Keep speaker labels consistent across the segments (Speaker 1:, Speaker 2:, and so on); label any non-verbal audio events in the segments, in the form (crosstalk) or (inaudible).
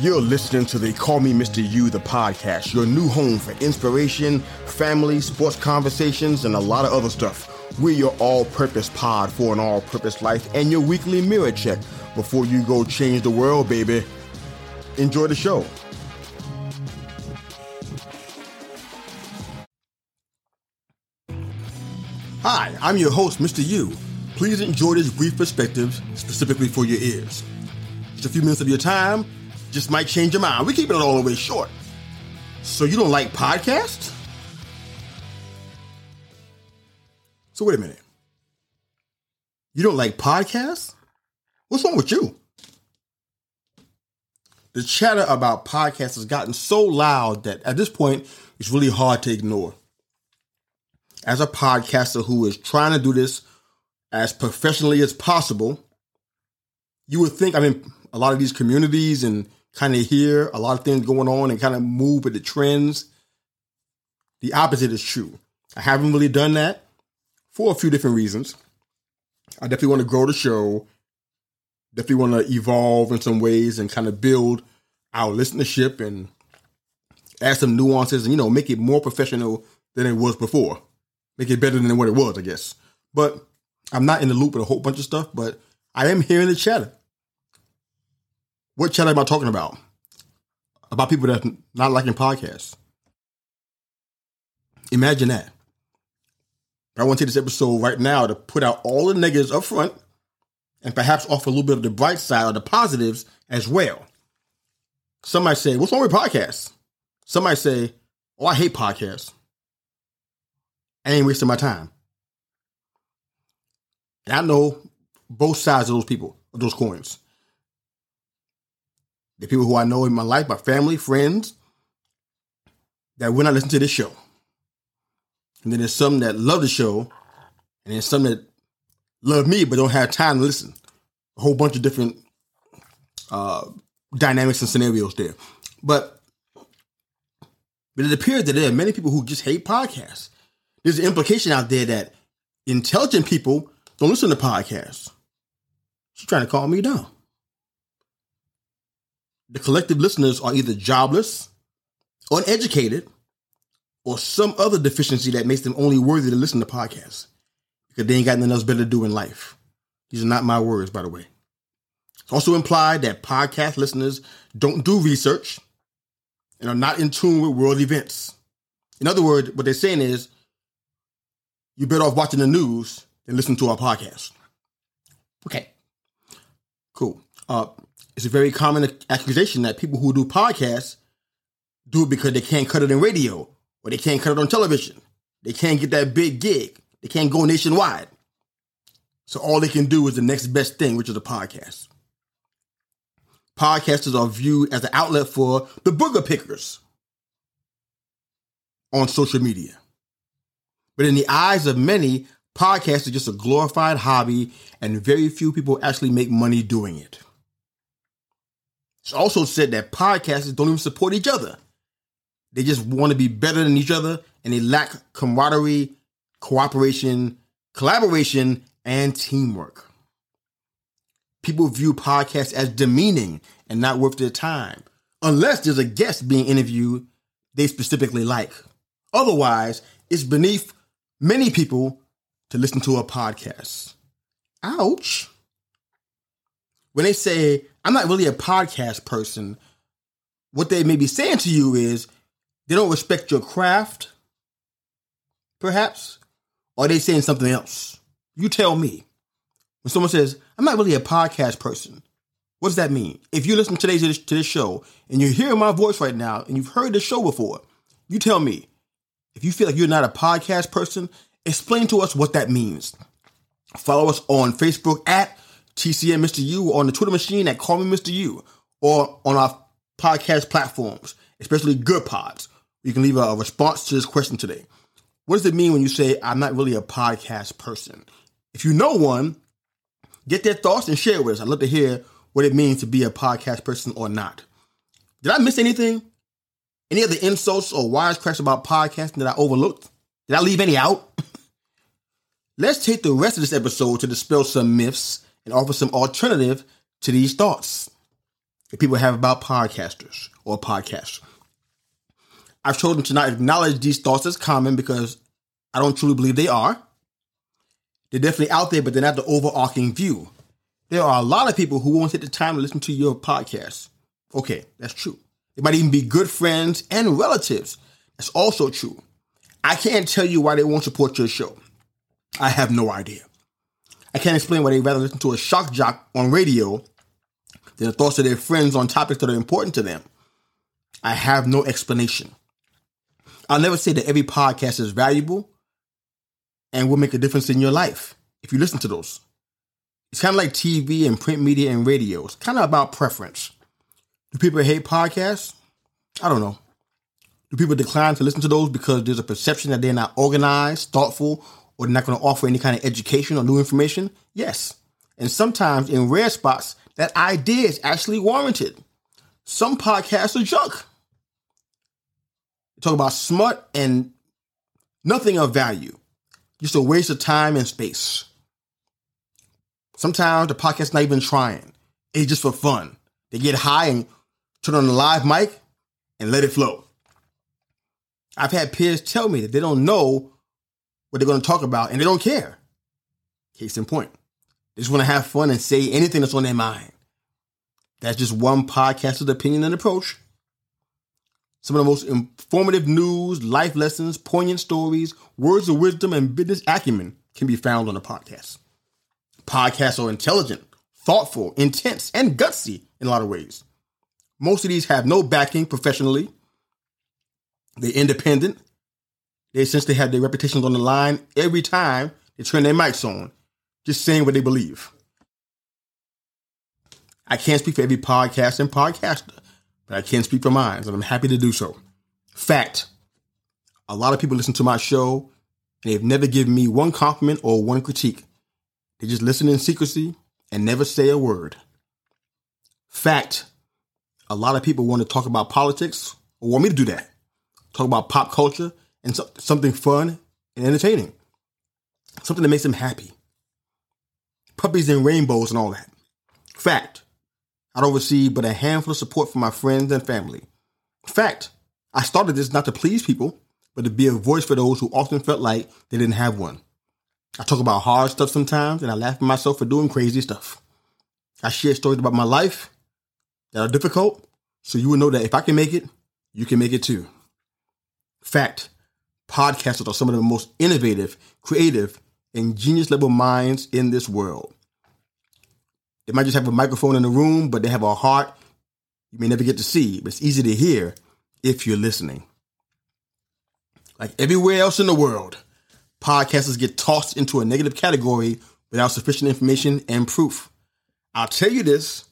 Speaker 1: You're listening to They Call Me Mr. Yu, the podcast, your new home for inspiration, family, sports conversations, and a lot of other stuff. We're your all purpose pod for an all purpose life and your weekly mirror check before you go change the world, baby. Enjoy the show. Hi, I'm your host, Mr. Yu. Please enjoy this brief perspective specifically for your ears. Just a few minutes of your time just might change your mind. We're keeping it all the way short. So you don't like podcasts? So wait a minute. You don't like podcasts? What's wrong with you? The chatter about podcasts has gotten so loud that at this point, it's really hard to ignore. As a podcaster who is trying to do this as professionally as possible, you would think, I mean, a lot of these communities and kind of hear a lot of things going on and kind of move with the trends. The opposite is true. I haven't really done that for a few different reasons. I definitely want to grow the show, definitely want to evolve in some ways and kind of build our listenership and add some nuances and, you know, make it more professional than it was before. Make it better than what it was, I guess. But I'm not in the loop with a whole bunch of stuff, but I am hearing the chatter. What chatter am I talking about? About people that not liking podcasts. Imagine that. I want to take this episode right now to put out all the negatives up front and perhaps offer a little bit of the bright side or the positives as well. Some might say, What's wrong with podcasts? Some might say, Oh, I hate podcasts. I ain't wasting my time. And I know both sides of those people, of those coins. The people who I know in my life, my family, friends, that will not listen to this show. And then there's some that love the show, and then some that love me but don't have time to listen. A whole bunch of different uh, dynamics and scenarios there. But but it appears that there are many people who just hate podcasts. There's an implication out there that intelligent people don't listen to podcasts. She's trying to calm me down. The collective listeners are either jobless, uneducated, or some other deficiency that makes them only worthy to listen to podcasts because they ain't got nothing else better to do in life. These are not my words, by the way. It's also implied that podcast listeners don't do research and are not in tune with world events. In other words, what they're saying is you're better off watching the news than listening to our podcast. Okay, cool. Uh, it's a very common accusation that people who do podcasts do it because they can't cut it in radio or they can't cut it on television. They can't get that big gig. They can't go nationwide. So all they can do is the next best thing, which is a podcast. Podcasters are viewed as an outlet for the booger pickers on social media. But in the eyes of many, podcasts are just a glorified hobby, and very few people actually make money doing it. It's also said that podcasters don't even support each other. They just want to be better than each other and they lack camaraderie, cooperation, collaboration, and teamwork. People view podcasts as demeaning and not worth their time, unless there's a guest being interviewed they specifically like. Otherwise, it's beneath many people to listen to a podcast. Ouch. When they say, I'm not really a podcast person, what they may be saying to you is they don't respect your craft, perhaps, or they saying something else? You tell me. When someone says, I'm not really a podcast person, what does that mean? If you listen today to this, to this show and you're hearing my voice right now and you've heard the show before, you tell me. If you feel like you're not a podcast person, explain to us what that means. Follow us on Facebook at TCM Mr. Yu on the Twitter machine at Call Me Mr. Yu or on our podcast platforms, especially Goodpods. You can leave a response to this question today. What does it mean when you say, I'm not really a podcast person? If you know one, get their thoughts and share with us. I'd love to hear what it means to be a podcast person or not. Did I miss anything? Any other insults or wisecracks about podcasting that I overlooked? Did I leave any out? (laughs) Let's take the rest of this episode to dispel some myths and offer some alternative to these thoughts. that people have about podcasters or podcasts. I've chosen to not acknowledge these thoughts as common because I don't truly believe they are. They're definitely out there, but they're not the overarching view. There are a lot of people who won't take the time to listen to your podcast. Okay, that's true. They might even be good friends and relatives. That's also true. I can't tell you why they won't support your show. I have no idea. I can't explain why they'd rather listen to a shock jock on radio than the thoughts of their friends on topics that are important to them. I have no explanation. I'll never say that every podcast is valuable and will make a difference in your life if you listen to those. It's kind of like TV and print media and radio. It's kind of about preference. Do people hate podcasts? I don't know. Do people decline to listen to those because there's a perception that they're not organized, thoughtful, or they're not going to offer any kind of education or new information? Yes. And sometimes in rare spots, that idea is actually warranted. Some podcasts are junk. Talk about smart and nothing of value. Just a waste of time and space. Sometimes the podcast's not even trying. It's just for fun. They get high and turn on the live mic and let it flow. I've had peers tell me that they don't know what they're going to talk about and they don't care. Case in point, they just want to have fun and say anything that's on their mind. That's just one podcaster's opinion and approach. Some of the most informative news, life lessons, poignant stories, words of wisdom, and business acumen can be found on a podcast. Podcasts are intelligent, thoughtful, intense, and gutsy in a lot of ways. Most of these have no backing professionally. They're independent. They essentially have their reputations on the line every time they turn their mics on, just saying what they believe. I can't speak for every podcast and podcaster but I can't speak for mine, and I'm happy to do so. Fact a lot of people listen to my show and they've never given me one compliment or one critique. They just listen in secrecy and never say a word. Fact a lot of people want to talk about politics or want me to do that. Talk about pop culture and so, something fun and entertaining. Something that makes them happy. Puppies and rainbows and all that. Fact I don't receive but a handful of support from my friends and family. Fact, I started this not to please people, but to be a voice for those who often felt like they didn't have one. I talk about hard stuff sometimes, and I laugh at myself for doing crazy stuff. I share stories about my life that are difficult, so you will know that if I can make it, you can make it too. Fact, podcasters are some of the most innovative, creative, and genius level minds in this world. They might just have a microphone in the room, but they have a heart you may never get to see, but it's easy to hear if you're listening. Like everywhere else in the world, podcasters get tossed into a negative category without sufficient information and proof. I'll tell you this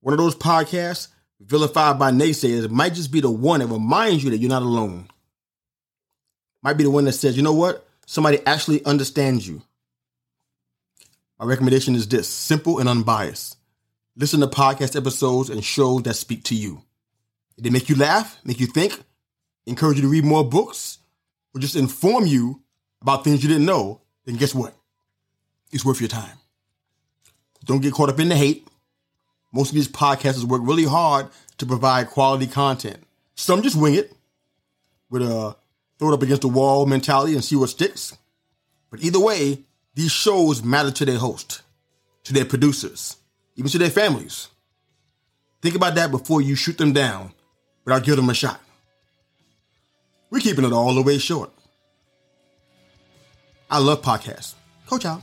Speaker 1: one of those podcasts vilified by naysayers might just be the one that reminds you that you're not alone. Might be the one that says, you know what? Somebody actually understands you. My recommendation is this simple and unbiased. Listen to podcast episodes and shows that speak to you. They make you laugh, make you think, encourage you to read more books, or just inform you about things you didn't know, then guess what? It's worth your time. Don't get caught up in the hate. Most of these podcasters work really hard to provide quality content. Some just wing it with a throw it up against the wall mentality and see what sticks. But either way, these shows matter to their host, to their producers, even to their families. Think about that before you shoot them down without giving them a shot. We're keeping it all the way short. I love podcasts. Coach out.